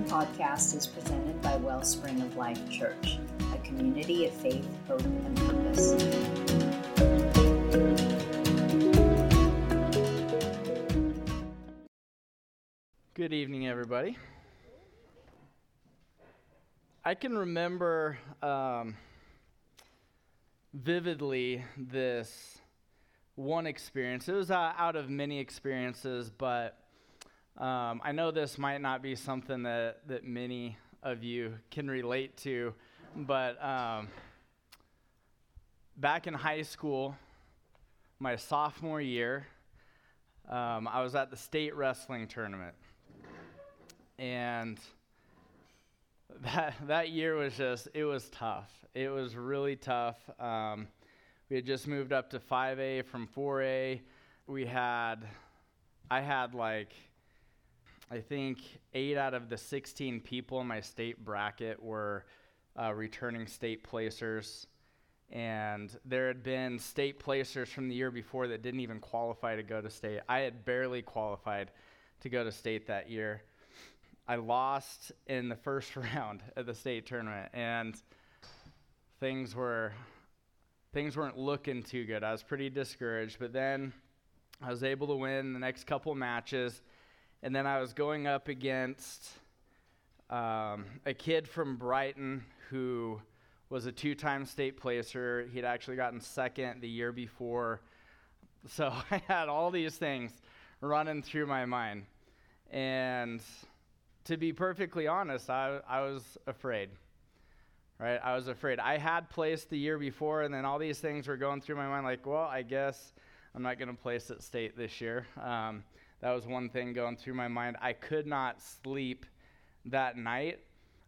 podcast is presented by Wellspring of Life Church, a community of faith, hope, and purpose. Good evening, everybody. I can remember um, vividly this one experience. It was uh, out of many experiences, but um, I know this might not be something that, that many of you can relate to, but um, back in high school, my sophomore year, um, I was at the state wrestling tournament. And that, that year was just, it was tough. It was really tough. Um, we had just moved up to 5A from 4A. We had, I had like, I think eight out of the 16 people in my state bracket were uh, returning state placers. And there had been state placers from the year before that didn't even qualify to go to state. I had barely qualified to go to state that year. I lost in the first round of the state tournament, and things were things weren't looking too good. I was pretty discouraged, but then I was able to win the next couple matches, and then I was going up against um, a kid from Brighton who was a two-time state placer. He'd actually gotten second the year before, so I had all these things running through my mind, and to be perfectly honest, I, I was afraid. Right? I was afraid. I had placed the year before, and then all these things were going through my mind like, well, I guess I'm not going to place at state this year. Um, that was one thing going through my mind. I could not sleep that night.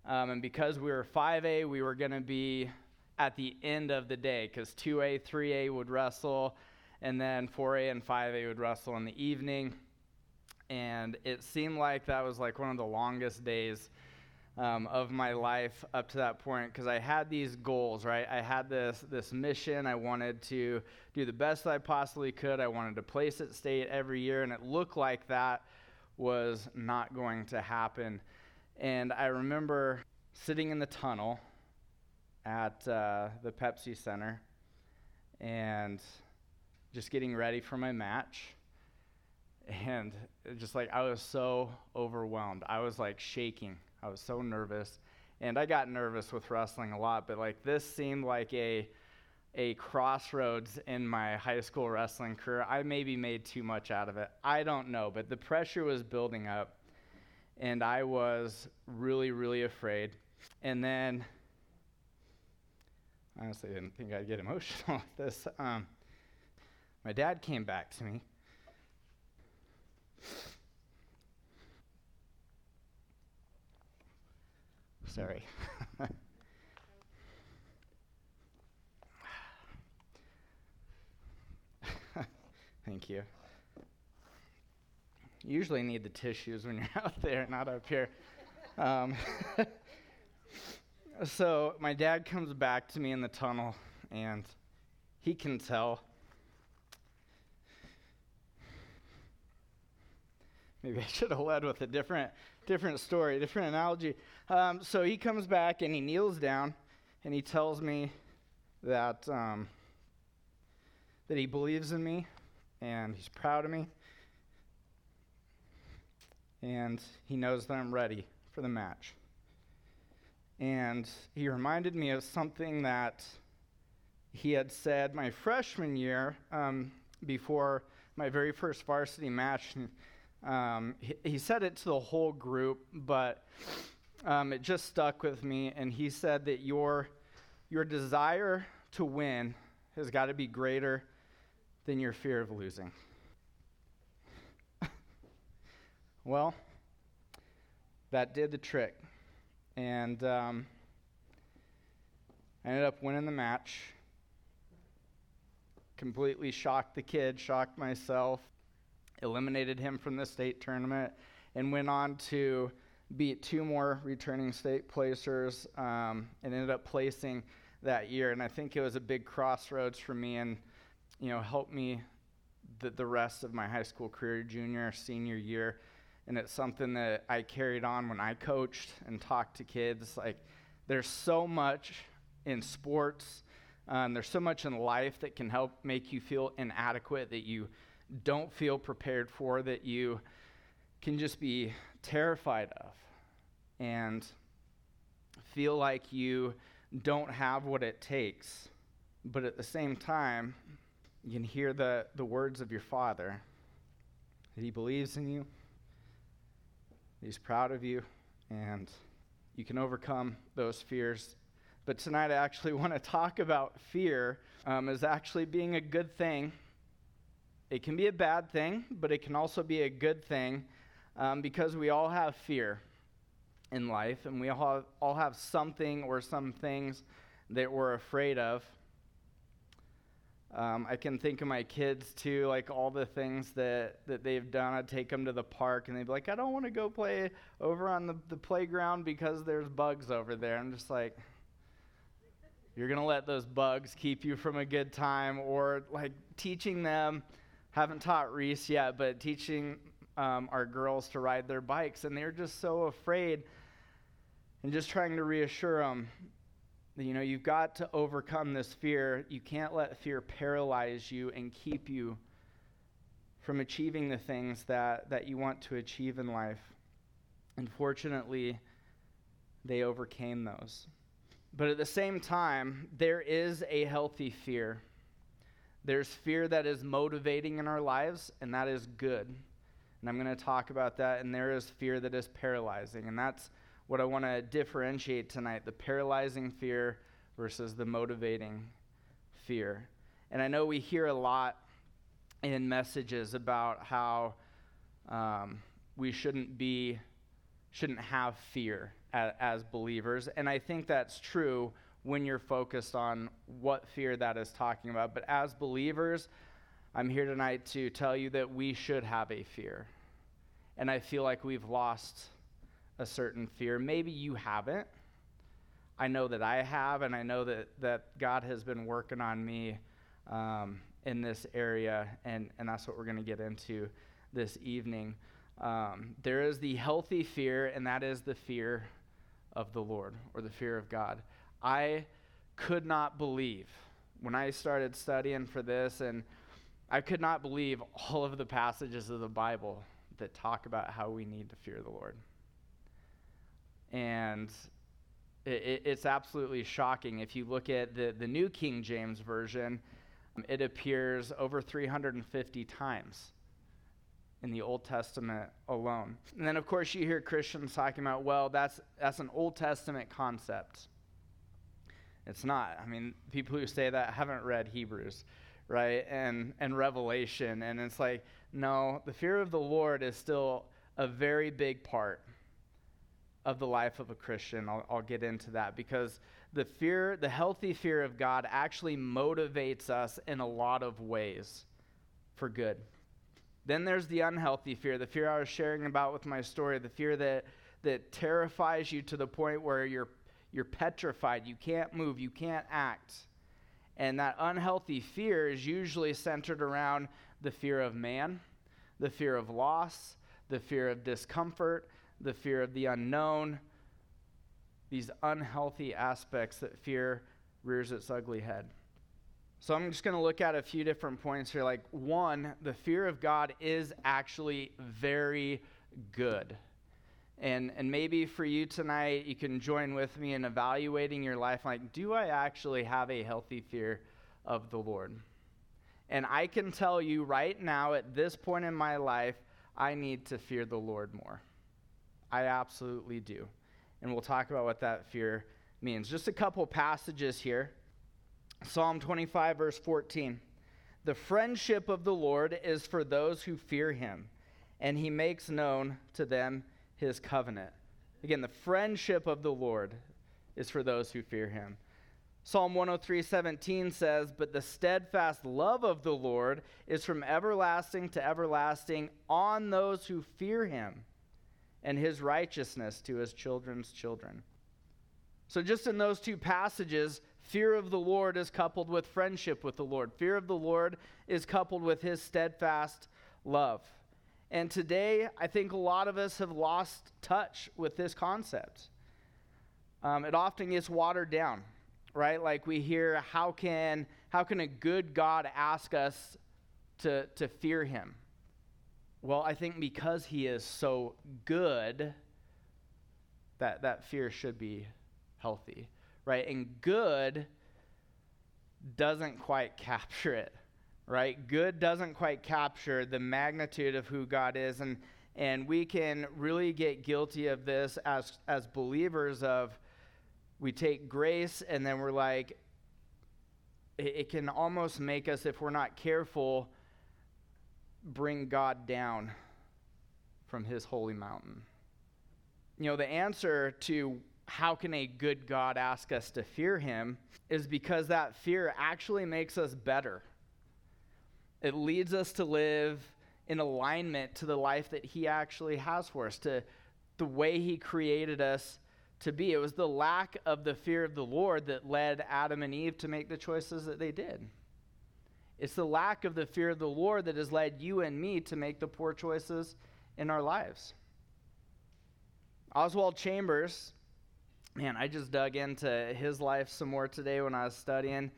Um, and because we were 5A, we were going to be at the end of the day because 2A, 3A would wrestle, and then 4A and 5A would wrestle in the evening and it seemed like that was like one of the longest days um, of my life up to that point because I had these goals, right? I had this this mission. I wanted to do the best I possibly could. I wanted to place at state every year, and it looked like that was not going to happen. And I remember sitting in the tunnel at uh, the Pepsi Center and just getting ready for my match and just like I was so overwhelmed. I was like shaking. I was so nervous. And I got nervous with wrestling a lot, but like this seemed like a a crossroads in my high school wrestling career. I maybe made too much out of it. I don't know, but the pressure was building up and I was really really afraid. And then I honestly didn't think I'd get emotional with this. Um, my dad came back to me Sorry. Thank you. You usually need the tissues when you're out there, not up here. Um, so my dad comes back to me in the tunnel, and he can tell Maybe I should have led with a different, different story, different analogy. Um, so he comes back and he kneels down and he tells me that, um, that he believes in me and he's proud of me and he knows that I'm ready for the match. And he reminded me of something that he had said my freshman year um, before my very first varsity match. Um, he, he, said it to the whole group, but um, it just stuck with me. And he said that your, your desire to win has got to be greater than your fear of losing. well, that did the trick. And um, I ended up winning the match. Completely shocked the kid, shocked myself eliminated him from the state tournament, and went on to beat two more returning state placers um, and ended up placing that year. And I think it was a big crossroads for me and, you know, helped me the, the rest of my high school career, junior, senior year. and it's something that I carried on when I coached and talked to kids. Like, there's so much in sports, um, there's so much in life that can help make you feel inadequate, that you don't feel prepared for, that you can just be terrified of, and feel like you don't have what it takes. But at the same time, you can hear the, the words of your Father that He believes in you, He's proud of you, and you can overcome those fears. But tonight, I actually want to talk about fear um, as actually being a good thing. It can be a bad thing, but it can also be a good thing um, because we all have fear in life, and we all have, all have something or some things that we're afraid of. Um, I can think of my kids too, like all the things that, that they've done. I'd take them to the park and they'd be like, I don't want to go play over on the, the playground because there's bugs over there. I'm just like, you're going to let those bugs keep you from a good time. Or like teaching them, haven't taught Reese yet, but teaching um, our girls to ride their bikes. And they're just so afraid and just trying to reassure them that, you know, you've got to overcome this fear. You can't let fear paralyze you and keep you from achieving the things that, that you want to achieve in life. Unfortunately, they overcame those. But at the same time, there is a healthy fear. There's fear that is motivating in our lives, and that is good. And I'm going to talk about that. And there is fear that is paralyzing, and that's what I want to differentiate tonight the paralyzing fear versus the motivating fear. And I know we hear a lot in messages about how um, we shouldn't be, shouldn't have fear as, as believers. And I think that's true when you're focused on what fear that is talking about. But as believers, I'm here tonight to tell you that we should have a fear. And I feel like we've lost a certain fear. Maybe you haven't. I know that I have, and I know that, that God has been working on me um, in this area, and, and that's what we're going to get into this evening. Um, there is the healthy fear, and that is the fear of the Lord or the fear of God. I could not believe when I started studying for this, and I could not believe all of the passages of the Bible that talk about how we need to fear the Lord and it, it's absolutely shocking. If you look at the, the New King James Version, um, it appears over 350 times in the Old Testament alone. And then, of course, you hear Christians talking about, well, that's, that's an Old Testament concept. It's not. I mean, people who say that haven't read Hebrews, right? And, and Revelation. And it's like, no, the fear of the Lord is still a very big part of the life of a Christian. I'll, I'll, get into that because the fear, the healthy fear of God, actually motivates us in a lot of ways for good. Then there's the unhealthy fear, the fear I was sharing about with my story, the fear that, that terrifies you to the point where you're, you're petrified. You can't move, you can't act. And that unhealthy fear is usually centered around the fear of man, the fear of loss, the fear of discomfort, the fear of the unknown, these unhealthy aspects that fear rears its ugly head. So I'm just going to look at a few different points here. Like, one, the fear of God is actually very good. And, and maybe for you tonight, you can join with me in evaluating your life. Like, do I actually have a healthy fear of the Lord? And I can tell you right now, at this point in my life, I need to fear the Lord more. I absolutely do. And we'll talk about what that fear means. Just a couple passages here Psalm 25, verse 14. The friendship of the Lord is for those who fear him, and he makes known to them his covenant. Again, the friendship of the Lord is for those who fear him. Psalm 103:17 says, But the steadfast love of the Lord is from everlasting to everlasting on those who fear him and his righteousness to his children's children. So, just in those two passages, fear of the Lord is coupled with friendship with the Lord. Fear of the Lord is coupled with his steadfast love. And today, I think a lot of us have lost touch with this concept. Um, it often gets watered down, right? Like we hear, how can, how can a good God ask us to, to fear him? Well, I think because he is so good, that, that fear should be healthy, right? And good doesn't quite capture it, right? Good doesn't quite capture the magnitude of who God is. And, and we can really get guilty of this as, as believers of we take grace and then we're like, it, it can almost make us, if we're not careful, bring God down from his holy mountain. You know, the answer to how can a good God ask us to fear him is because that fear actually makes us better. It leads us to live in alignment to the life that he actually has for us, to the way he created us to be. It was the lack of the fear of the Lord that led Adam and Eve to make the choices that they did. It's the lack of the fear of the Lord that has led you and me to make the poor choices in our lives. Oswald Chambers, man, I just dug into his life some more today when I was studying.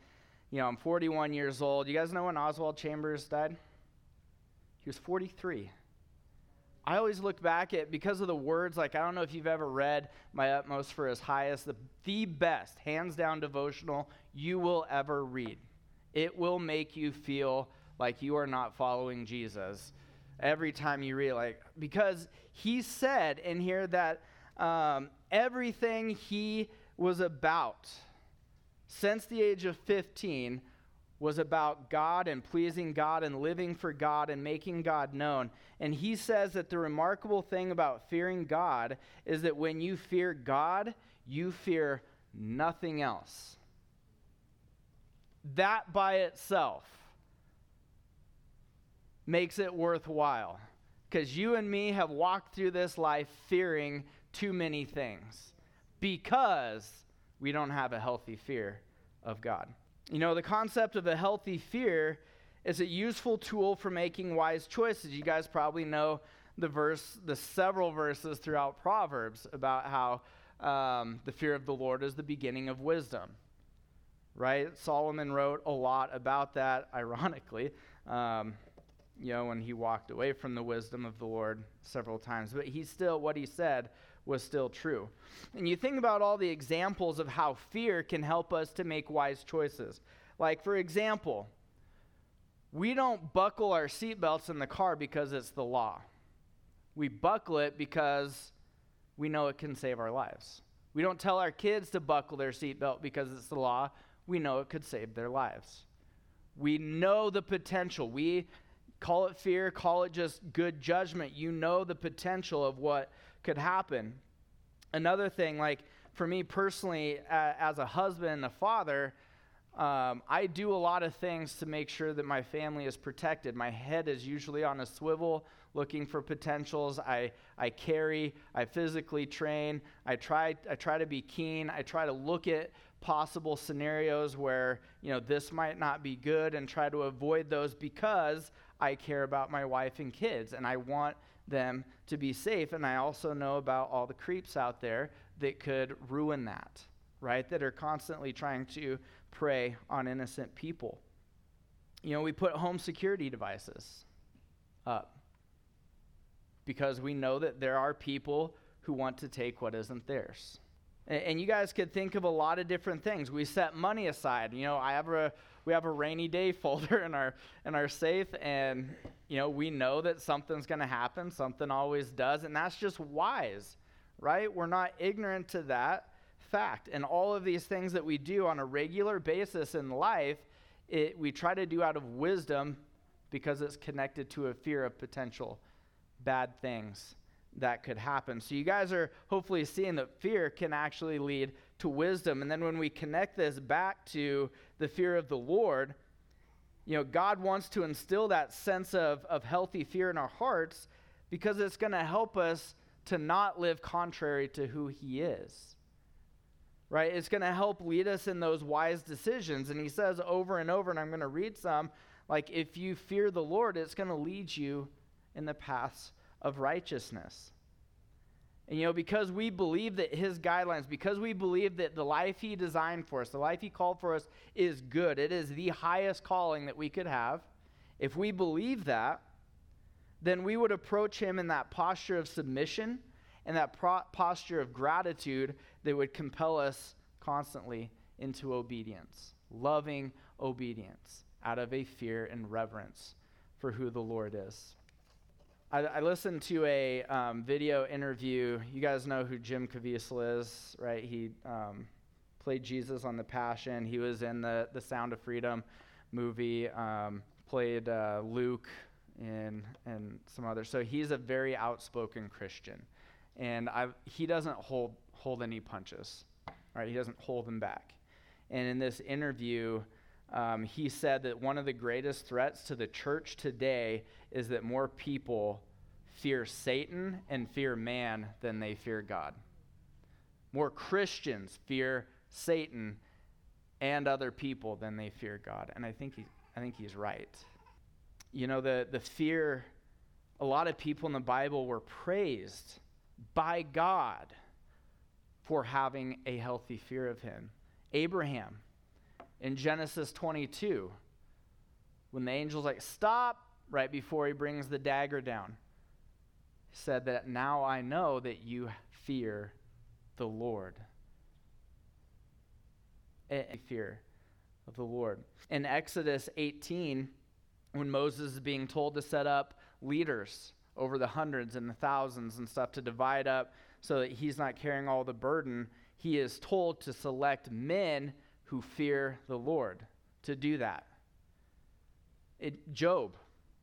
You know, I'm 41 years old. You guys know when Oswald Chambers died? He was 43. I always look back at because of the words, like I don't know if you've ever read My Utmost for His Highest, the, the best, hands down devotional you will ever read. It will make you feel like you are not following Jesus every time you read, like, because he said in here that um, everything he was about since the age of 15 was about God and pleasing God and living for God and making God known. And he says that the remarkable thing about fearing God is that when you fear God, you fear nothing else. That by itself makes it worthwhile. Because you and me have walked through this life fearing too many things because we don't have a healthy fear of God. You know, the concept of a healthy fear is a useful tool for making wise choices. You guys probably know the verse, the several verses throughout Proverbs about how um, the fear of the Lord is the beginning of wisdom. Right? Solomon wrote a lot about that, ironically. Um, you know, when he walked away from the wisdom of the Lord several times. But he still, what he said was still true. And you think about all the examples of how fear can help us to make wise choices. Like, for example, we don't buckle our seatbelts in the car because it's the law. We buckle it because we know it can save our lives. We don't tell our kids to buckle their seatbelt because it's the law. We know it could save their lives. We know the potential. We Call it fear, call it just good judgment. You know the potential of what could happen. Another thing, like for me personally, uh, as a husband and a father, um, I do a lot of things to make sure that my family is protected. My head is usually on a swivel looking for potentials. I, I carry, I physically train. I try, I try to be keen. I try to look at possible scenarios where, you know, this might not be good and try to avoid those because I care about my wife and kids and I want them to be safe. And I also know about all the creeps out there that could ruin that, right? That are constantly trying to prey on innocent people. You know, we put home security devices up because we know that there are people who want to take what isn't theirs. And, you guys could think of a lot of different things. We set money aside. You know, I have a we have a rainy day folder in our in our safe and you know we know that something's going to happen something always does and that's just wise right we're not ignorant to that fact and all of these things that we do on a regular basis in life it, we try to do out of wisdom because it's connected to a fear of potential bad things that could happen. So you guys are hopefully seeing that fear can actually lead to wisdom. And then when we connect this back to the fear of the Lord, you know, God wants to instill that sense of, of healthy fear in our hearts because it's going to help us to not live contrary to who He is. Right? It's going to help lead us in those wise decisions. And He says over and over, and I'm going to read some like, if you fear the Lord, it's going to lead you in the paths of righteousness. And you know, because we believe that his guidelines, because we believe that the life he designed for us, the life he called for us is good, it is the highest calling that we could have. If we believe that, then we would approach him in that posture of submission and that pro- posture of gratitude that would compel us constantly into obedience, loving obedience out of a fear and reverence for who the Lord is. I, I listened to a um, video interview. You guys know who Jim Caviezel is, right? He um, played Jesus on The Passion. He was in the, the Sound of Freedom movie, um, played uh, Luke in, and some others. So he's a very outspoken Christian. And I've, he doesn't hold, hold any punches, right? He doesn't hold them back. And in this interview, um, he said that one of the greatest threats to the church today is that more people fear Satan and fear man than they fear God. More Christians fear Satan and other people than they fear God. And I think, he, I think he's right. You know, the, the fear, a lot of people in the Bible were praised by God for having a healthy fear of him. Abraham in Genesis 22, when the angel's like, stop, right before he brings the dagger down, He said that now I know that you fear the Lord. A fear of the Lord. In Exodus 18, when Moses is being told to set up leaders over the hundreds and the thousands and stuff to divide up so that he's not carrying all the burden, he is told to select men who fear the Lord to do that. It, Job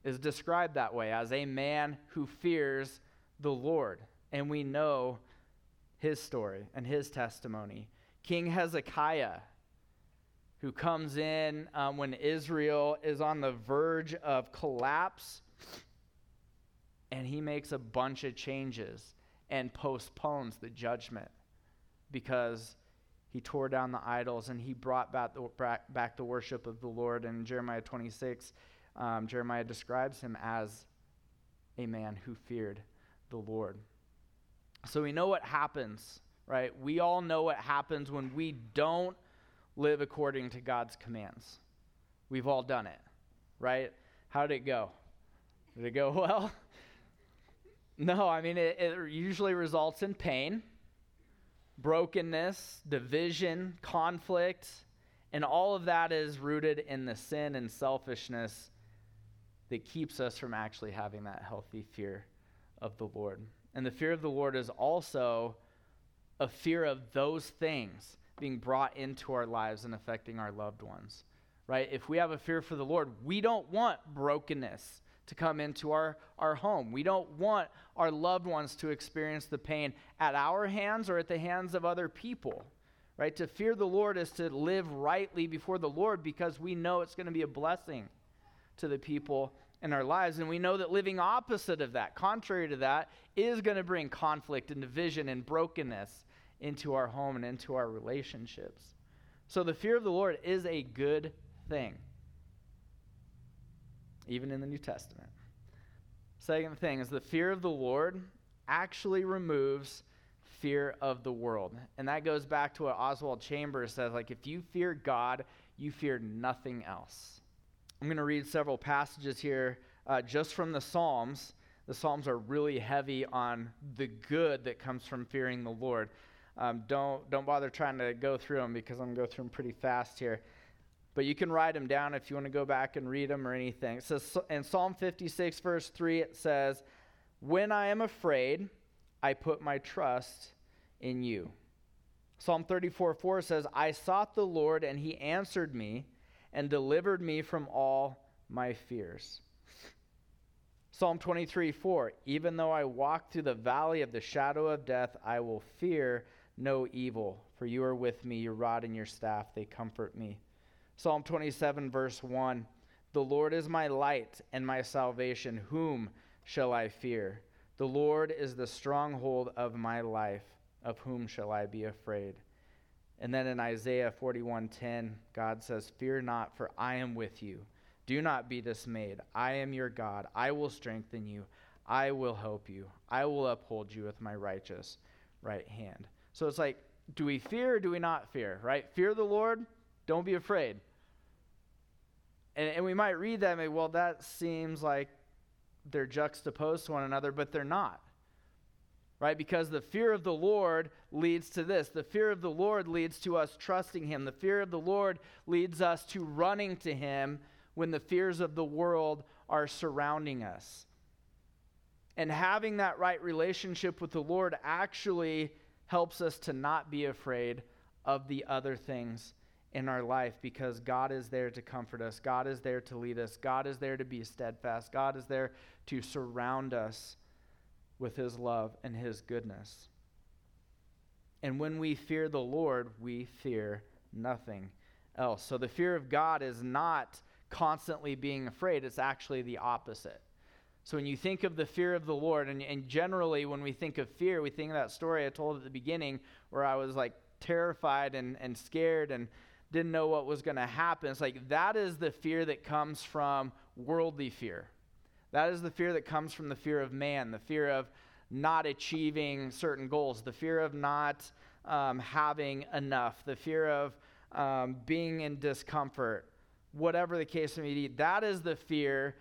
is described that way as a man who fears the Lord. And we know his story and his testimony. King Hezekiah, who comes in um, when Israel is on the verge of collapse, and he makes a bunch of changes and postpones the judgment because he tore down the idols and he brought back the, back the worship of the Lord. And in Jeremiah 26, um, Jeremiah describes him as a man who feared the Lord. So we know what happens, right? We all know what happens when we don't live according to God's commands. We've all done it, right? How did it go? Did it go well? No, I mean, it, it usually results in pain brokenness, division, conflict, and all of that is rooted in the sin and selfishness that keeps us from actually having that healthy fear of the Lord. And the fear of the Lord is also a fear of those things being brought into our lives and affecting our loved ones. Right? If we have a fear for the Lord, we don't want brokenness to come into our, our home. We don't want our loved ones to experience the pain at our hands or at the hands of other people. Right? To fear the Lord is to live rightly before the Lord because we know it's going to be a blessing to the people in our lives. And we know that living opposite of that, contrary to that, is going to bring conflict and division and brokenness into our home and into our relationships. So the fear of the Lord is a good thing even in the New Testament. Second thing is the fear of the Lord actually removes fear of the world. And that goes back to what Oswald Chambers says like, if you fear God, you fear nothing else. I'm going to read several passages here uh, just from the Psalms. The Psalms are really heavy on the good that comes from fearing the Lord. Um, don't, don't bother trying to go through them because I'm going to go through them pretty fast here. But you can write them down if you want to go back and read them or anything. It says in Psalm 56, verse 3, it says, When I am afraid, I put my trust in you. Psalm 34, 4 says, I sought the Lord, and he answered me and delivered me from all my fears. Psalm 23, 4, Even though I walk through the valley of the shadow of death, I will fear no evil, for you are with me, your rod and your staff, they comfort me. Psalm 27, verse 1 The Lord is my light and my salvation. Whom shall I fear? The Lord is the stronghold of my life. Of whom shall I be afraid? And then in Isaiah 41:10, God says, "Fear not, for I am with you. Do not be dismayed. I am your God. I will strengthen you. I will help you. I will uphold you with my righteous right hand. So it's like, do we fear or do we not fear, right? Fear the Lord, don't be afraid. And, and we might read that and maybe, well, that seems like they're juxtaposed to one another, but they're not. Right? Because the fear of the Lord leads to this. The fear of the Lord leads to us trusting Him. The fear of the Lord leads us to running to Him when the fears of the world are surrounding us. And having that right relationship with the Lord actually helps us to not be afraid of the other things in our life because God is there to comfort us. God is there to lead us. God is there to be steadfast. God is there to surround us with his love and his goodness. And when we fear the Lord, we fear nothing else. So the fear of God is not constantly being afraid, it's actually the opposite. So when you think of the fear of the Lord, and, and generally when we think of fear, we think of that story I told at the beginning where I was like terrified and, and scared and didn't know what was going to happen. It's like that is the fear that comes from worldly fear. That is the fear that comes from the fear of man, the fear of not achieving certain goals, the fear of not um, having enough, the fear of um, being in discomfort, whatever the case may be. That is the fear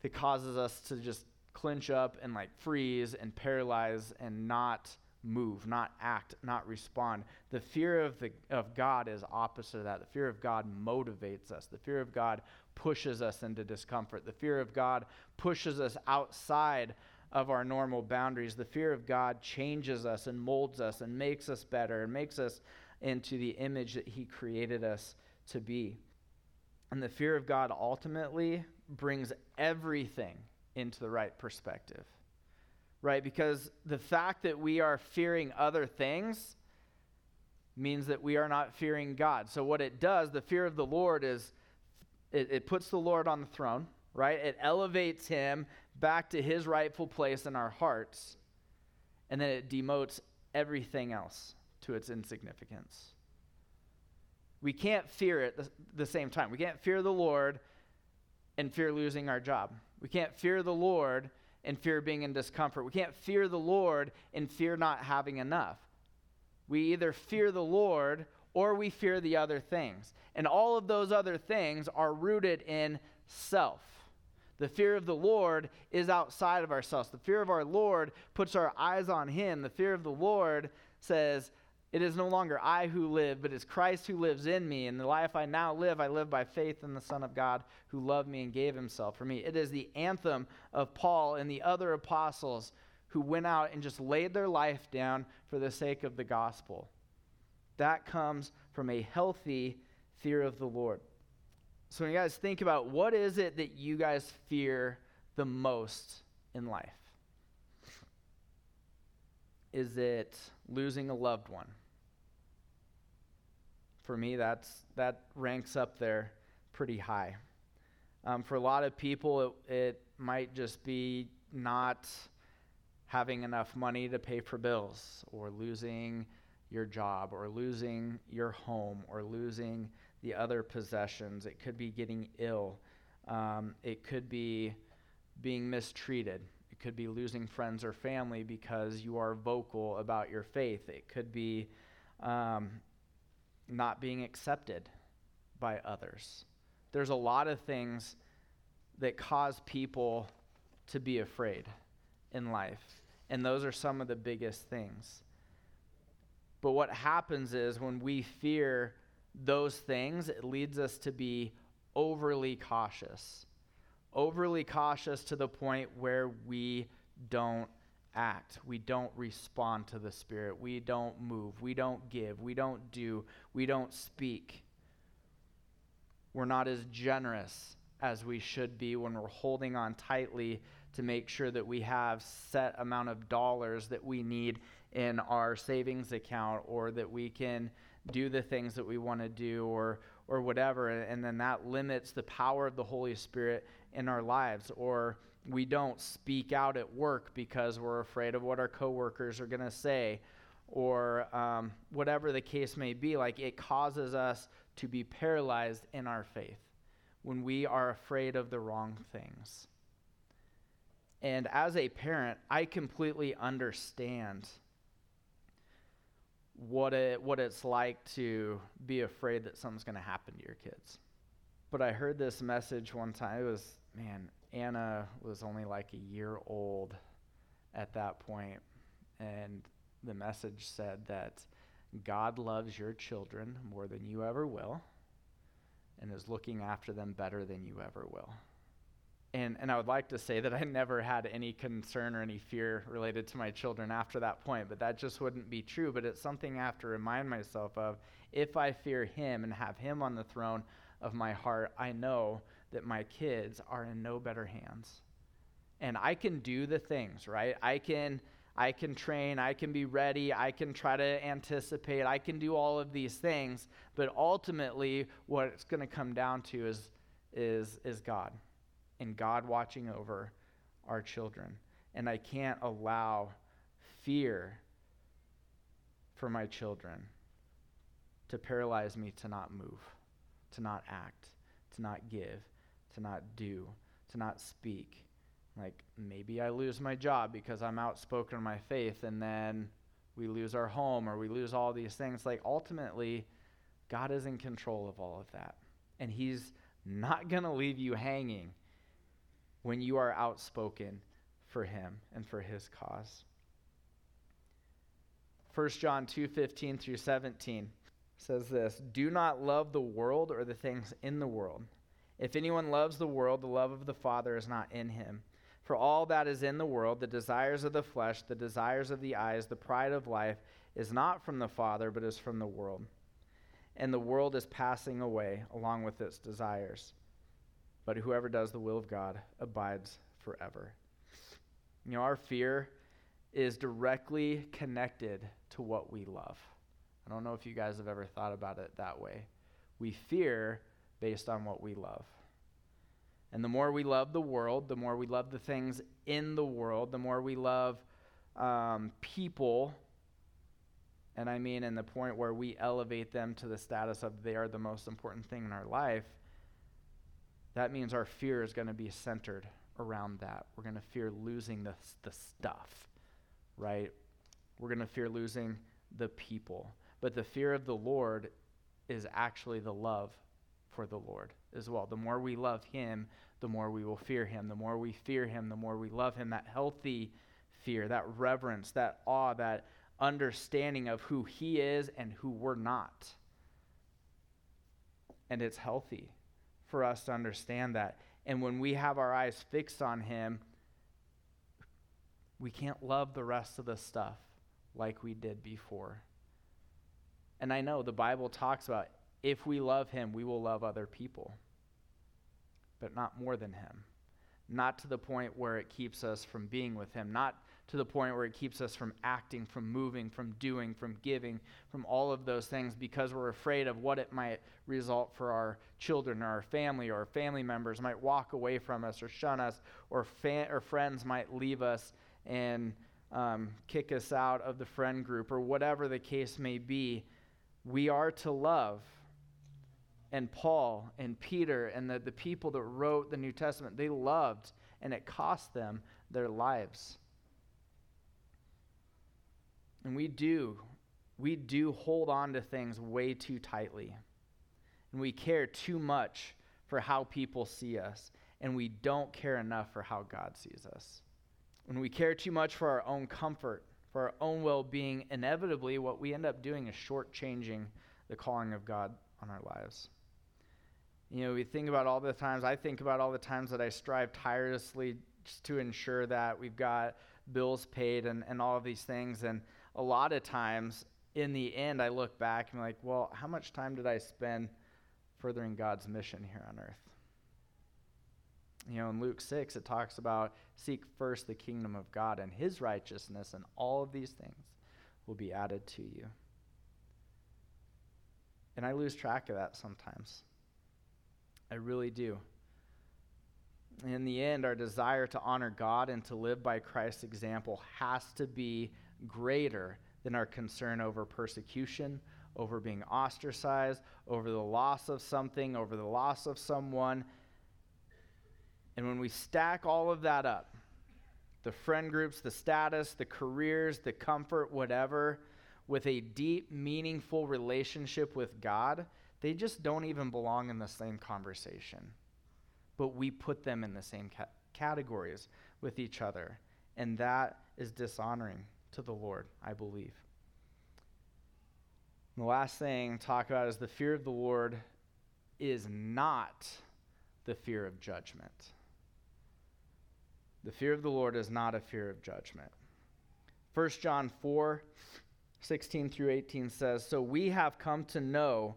that causes us to just clinch up and like freeze and paralyze and not move, not act, not respond. The fear of, the, of God is opposite of that. The fear of God motivates us. The fear of God pushes us into discomfort. The fear of God pushes us outside of our normal boundaries. The fear of God changes us and molds us and makes us better and makes us into the image that He created us to be. And the fear of God ultimately brings everything into the right perspective right? Because the fact that we are fearing other things means that we are not fearing God. So, what it does, the fear of the Lord is it, it, puts the Lord on the throne, right? It elevates him back to his rightful place in our hearts, and then it demotes everything else to its insignificance. We can't fear it the, the same time. We can't fear the Lord and fear losing our job. We can't fear the Lord and fear being in discomfort. We can't fear the Lord and fear not having enough. We either fear the Lord or we fear the other things. And all of those other things are rooted in self. The fear of the Lord is outside of ourselves. The fear of our Lord puts our eyes on Him. The fear of the Lord says, it is no longer I who live, but it's Christ who lives in me. And the life I now live, I live by faith in the Son of God who loved me and gave himself for me. It is the anthem of Paul and the other apostles who went out and just laid their life down for the sake of the gospel. That comes from a healthy fear of the Lord. So, when you guys think about what is it that you guys fear the most in life? Is it losing a loved one? For me, that's, that ranks up there pretty high. Um, for a lot of people, it, it might just be not having enough money to pay for bills, or losing your job, or losing your home, or losing the other possessions. It could be getting ill. Um, it could be being mistreated. It could be losing friends or family because you are vocal about your faith. It could be um, not being accepted by others. There's a lot of things that cause people to be afraid in life, and those are some of the biggest things. But what happens is when we fear those things, it leads us to be overly cautious overly cautious to the point where we don't act. We don't respond to the Spirit. We don't move. We don't give. We don't do. We don't speak. We're not as generous as we should be when we're holding on tightly to make sure that we have set amount of dollars that we need in our savings account or that we can do the things that we want to do or or whatever and then that limits the power of the Holy Spirit in our lives or we don't speak out at work because we're afraid of what our coworkers are going to say or um, whatever the case may be like it causes us to be paralyzed in our faith when we are afraid of the wrong things And as a parent, I completely understand what it what it's like to be afraid that something's going to happen to your kids. But I heard this message one time. It was man, Anna was only like a year old at that point, and the message said that God loves your children more than you ever will, and is looking after them better than you ever will. And, and I would like to say that I never had any concern or any fear related to my children after that point, but that just wouldn't be true. But it's something I have to remind myself of. If I fear Him and have Him on the throne of my heart, I know that my kids are in no better hands. And I can do the things, right? I can. I can train, I can be ready, I can try to anticipate, I can do all of these things, but ultimately what it's going to come down to is is is God and God watching over our children. And I can't allow fear for my children to paralyze me to not move, to not act, to not give, to not do, to not speak. Like maybe I lose my job because I'm outspoken in my faith, and then we lose our home or we lose all these things. Like ultimately, God is in control of all of that. And He's not going to leave you hanging when you are outspoken for him and for his cause. 1 John 2:15 through 17 says this, "Do not love the world or the things in the world. If anyone loves the world, the love of the Father is not in him. For all that is in the world, the desires of the flesh, the desires of the eyes, the pride of life, is not from the Father, but is from the world. And the world is passing away along with its desires but whoever does the will of God abides forever. You know, our fear is directly connected to what we love. I don't know if you guys have ever thought about it that way. We fear based on what we love. And the more we love the world, the more we love the things in the world, the more we love um, people, and I mean in the point where we elevate them to the status of they are the most important thing in our life, that means our fear is going to be centered around that. We're going to fear losing the, the stuff, right? We're going to fear losing the people. But the fear of the Lord is actually the love for the Lord as well. The more we love Him, the more we will fear Him. The more we fear Him, the more we love Him. That healthy fear, that reverence, that awe, that understanding of who He is and who we're not. And it's healthy for us to understand that. And when we have our eyes fixed on Him, we can't love the rest of the stuff like we did before. And I know the Bible talks about if we love Him, we will love other people, but not more than Him. Not to the point where it keeps us from being with Him, not to the point where it keeps us from acting, from moving, from doing, from giving, from all of those things because we're afraid of what it might result for our children or our family or our family members might walk away from us or shun us or, fa- or friends might leave us and um, kick us out of the friend group or whatever the case may be. We are to love. And Paul and Peter and the, the people that wrote the New Testament, they loved, and it cost them their lives. And we do. We do hold on to things way too tightly. And we care too much for how people see us. And we don't care enough for how God sees us. When we care too much for our own comfort, for our own well being, inevitably what we end up doing is shortchanging the calling of God on our lives. You know, we think about all the times, I think about all the times that I strive tirelessly just to ensure that we've got bills paid and, and all of these things. And a lot of times in the end, I look back and I'm like, well, how much time did I spend furthering God's mission here on earth? You know, in Luke 6, it talks about seek first the kingdom of God and his righteousness, and all of these things will be added to you. And I lose track of that sometimes. I really do. In the end, our desire to honor God and to live by Christ's example has to be greater than our concern over persecution, over being ostracized, over the loss of something, over the loss of someone. And when we stack all of that up, the friend groups, the status, the careers, the comfort, whatever, with a deep, meaningful relationship with God, they just don't even belong in the same conversation. But we put them in the same ca- categories with each other. And that is dishonoring to the Lord, I believe. And the last thing to talk about is the fear of the Lord is not the fear of judgment. The fear of the Lord is not a fear of judgment. 1 John 4 16 through 18 says, So we have come to know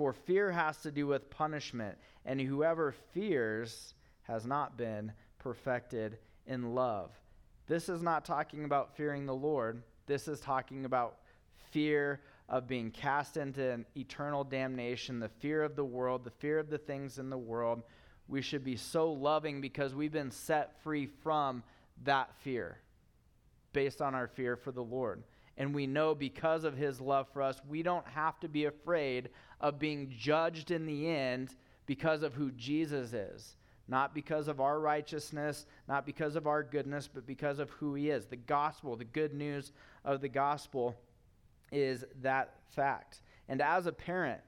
For fear has to do with punishment, and whoever fears has not been perfected in love. This is not talking about fearing the Lord. This is talking about fear of being cast into an eternal damnation, the fear of the world, the fear of the things in the world. We should be so loving because we've been set free from that fear based on our fear for the Lord. And we know because of his love for us, we don't have to be afraid of being judged in the end because of who Jesus is. Not because of our righteousness, not because of our goodness, but because of who he is. The gospel, the good news of the gospel is that fact. And as a parent,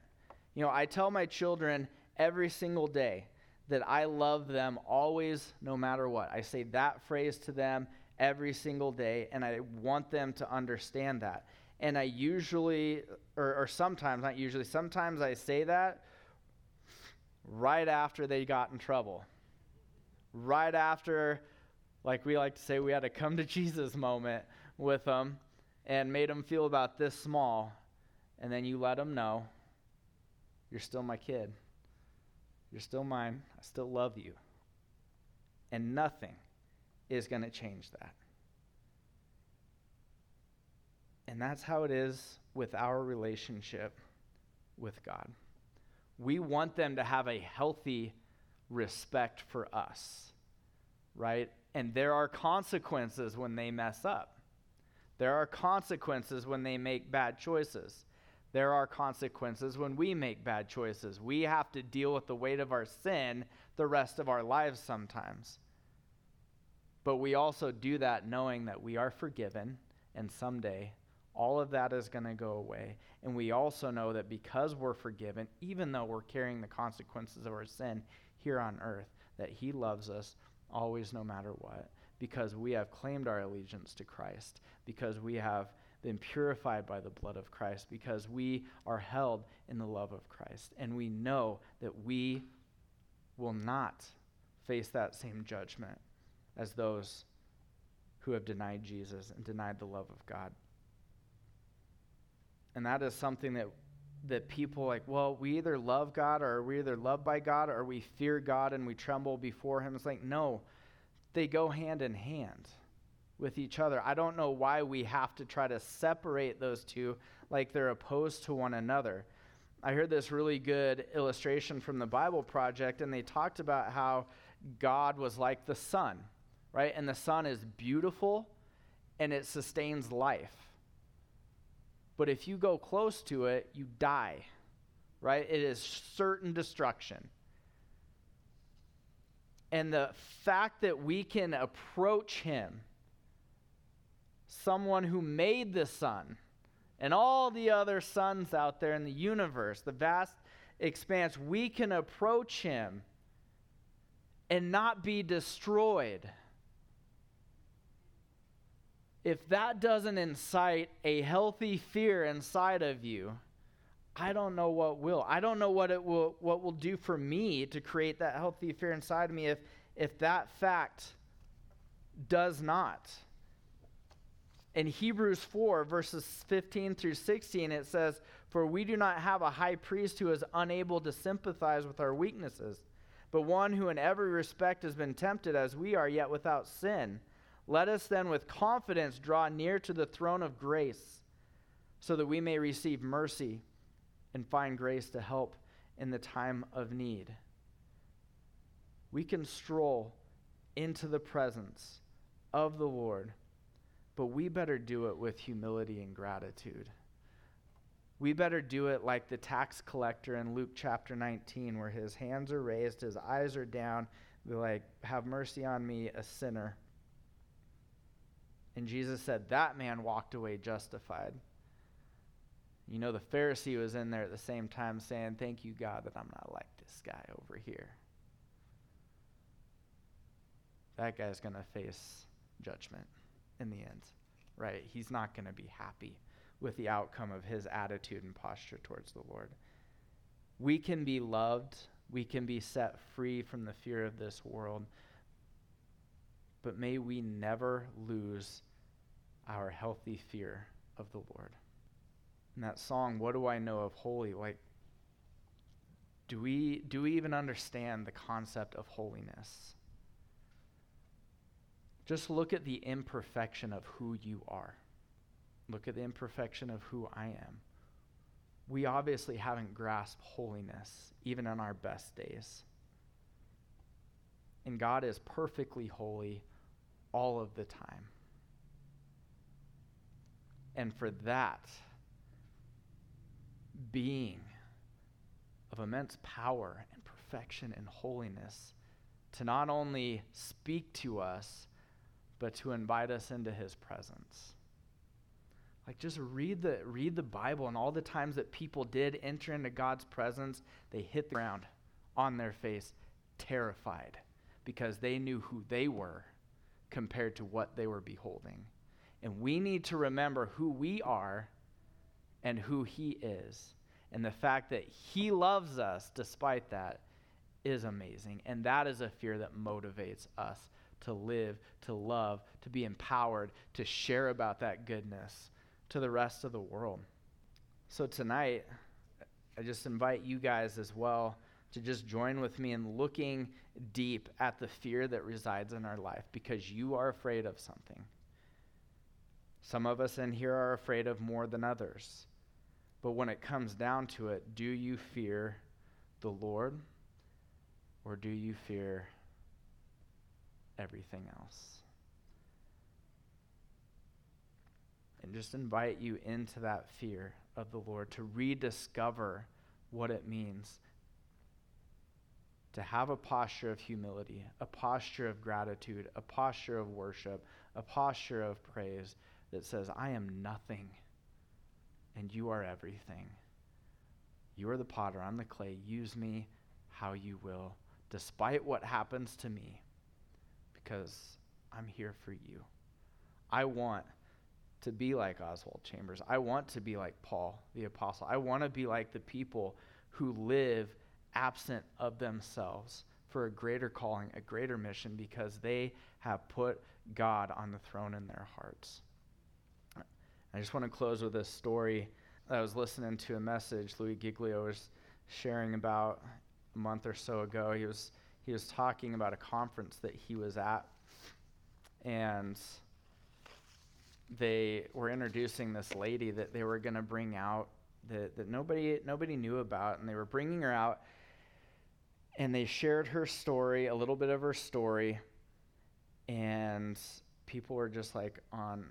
you know, I tell my children every single day that I love them always, no matter what. I say that phrase to them every single day, and I want them to understand that. And I usually, or, or sometimes, not usually, sometimes I say that right after they got in trouble. Right after, like we like to say, we had a come to Jesus moment with them and made them feel about this small. And then you let them know you're still my kid. You're still mine. I still love you. And nothing is going to change that. And that's how it is with our relationship with God. We want them to have a healthy respect for us, right? And there are consequences when they mess up. There are consequences when they make bad choices. There are consequences when we make bad choices. We have to deal with the weight of our sin the rest of our lives sometimes. But we also do that knowing that we are forgiven, and someday all of that is going to go away. And we also know that because we're forgiven, even though we're carrying the consequences of our sin here on earth, that He loves us always, no matter what, because we have claimed our allegiance to Christ, because we have been purified by the blood of Christ, because we are held in the love of Christ. And we know that we will not face that same judgment as those who have denied Jesus and denied the love of God. And that is something that that people like, well, we either love God or we either loved by God or we fear God and we tremble before him. It's like, no, they go hand in hand with each other. I don't know why we have to try to separate those two like they're opposed to one another. I heard this really good illustration from the Bible Project, and they talked about how God was like the sun, right? And the sun is beautiful and it sustains life. But if you go close to it, you die, right? It is certain destruction. And the fact that we can approach Him, someone who made the sun and all the other suns out there in the universe, the vast expanse, we can approach Him and not be destroyed if that doesn't incite a healthy fear inside of you, I don't know what will. I don't know what it will what will do for me to create that healthy fear inside of me if if that fact does not. In Hebrews 4 verses 15 through 16 it says, "For we do not have a high priest who is unable to sympathize with our weaknesses, but one who in every respect has been tempted as we are yet without sin." Let us then with confidence draw near to the throne of grace so that we may receive mercy and find grace to help in the time of need. We can stroll into the presence of the Lord, but we better do it with humility and gratitude. We better do it like the tax collector in Luke chapter 19, where his hands are raised, his eyes are down, be like, Have mercy on me, a sinner. And Jesus said, That man walked away justified. You know, the Pharisee was in there at the same time saying, Thank you, God, that I'm not like this guy over here. That guy's going to face judgment in the end, right? He's not going to be happy with the outcome of his attitude and posture towards the Lord. We can be loved, we can be set free from the fear of this world, but may we never lose our healthy fear of the Lord. In that song, What Do I Know of Holy? Like, do we, do we even understand the concept of holiness? Just look at the imperfection of who you are. Look at the imperfection of who I am. We obviously haven't grasped holiness, even in our best days. And God is perfectly holy all of the time. And for that, being of immense power and perfection and holiness, to not only speak to us, but to invite us into his presence. Like just read the read the Bible and all the times that people did enter into God's presence, they hit the ground on their face, terrified, because they knew who they were compared to what they were beholding. And we need to remember who we are and who He is. And the fact that He loves us despite that is amazing. And that is a fear that motivates us to live, to love, to be empowered, to share about that goodness to the rest of the world. So tonight, I just invite you guys as well to just join with me in looking deep at the fear that resides in our life because you are afraid of something. Some of us in here are afraid of more than others. But when it comes down to it, do you fear the Lord or do you fear everything else? and just invite you into that fear of the Lord to rediscover what it means to have a posture of humility, a posture of gratitude, a posture of worship, a posture of praise that says, I am nothing and you are everything. You are the potter, I'm the clay. Use me how you will, despite what happens to me, because I'm here for you. I want to be like Oswald Chambers. I want to be like Paul the Apostle. I want to be like the people who live absent of themselves for a greater calling, a greater mission, because they have put God on the throne in their hearts. I just want to close with this story. I was listening to a message Louis Giglio was sharing about a month or so ago. He was he was talking about a conference that he was at, and they were introducing this lady that they were going to bring out that, that nobody nobody knew about and they were bringing her out and they shared her story a little bit of her story and people were just like on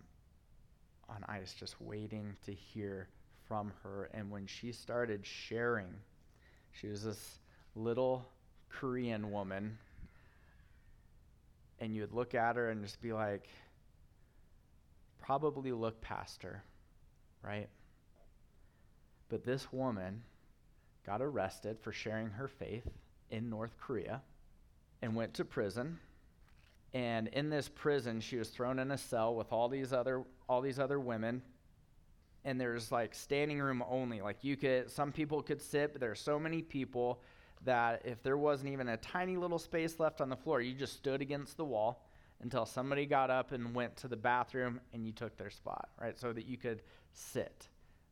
on ice just waiting to hear from her and when she started sharing she was this little korean woman and you'd look at her and just be like probably look past her, right? But this woman got arrested for sharing her faith in North Korea and went to prison. And in this prison, she was thrown in a cell with all these other all these other women. And there's like standing room only. Like you could some people could sit, but there are so many people that if there wasn't even a tiny little space left on the floor, you just stood against the wall until somebody got up and went to the bathroom and you took their spot, right? So that you could sit.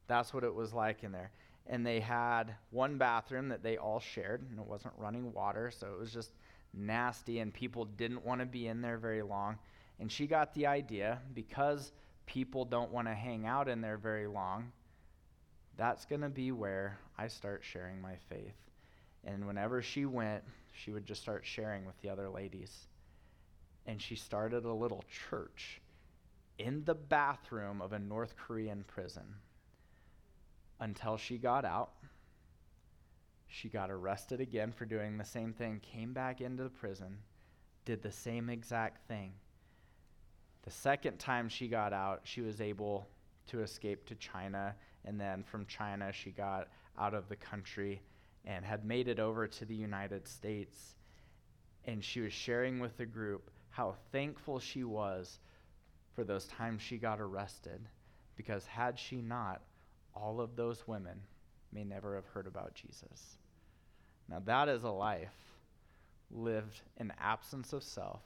That's what it was like in there. And they had one bathroom that they all shared, and it wasn't running water, so it was just nasty, and people didn't want to be in there very long. And she got the idea because people don't want to hang out in there very long, that's going to be where I start sharing my faith. And whenever she went, she would just start sharing with the other ladies. And she started a little church in the bathroom of a North Korean prison until she got out. She got arrested again for doing the same thing, came back into the prison, did the same exact thing. The second time she got out, she was able to escape to China, and then from China, she got out of the country and had made it over to the United States. And she was sharing with the group how thankful she was for those times she got arrested, because had she not, all of those women may never have heard about Jesus. Now, that is a life lived in absence of self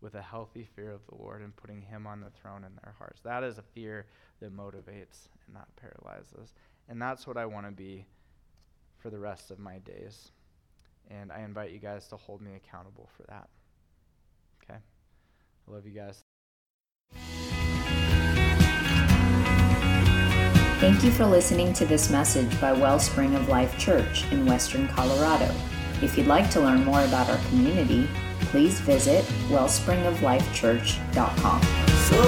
with a healthy fear of the Lord and putting Him on the throne in their hearts. That is a fear that motivates and not paralyzes. And that's what I want to be for the rest of my days. And I invite you guys to hold me accountable for that. Okay? I love you guys. Thank you for listening to this message by Wellspring of Life Church in Western Colorado. If you'd like to learn more about our community, please visit wellspringoflifechurch.com. So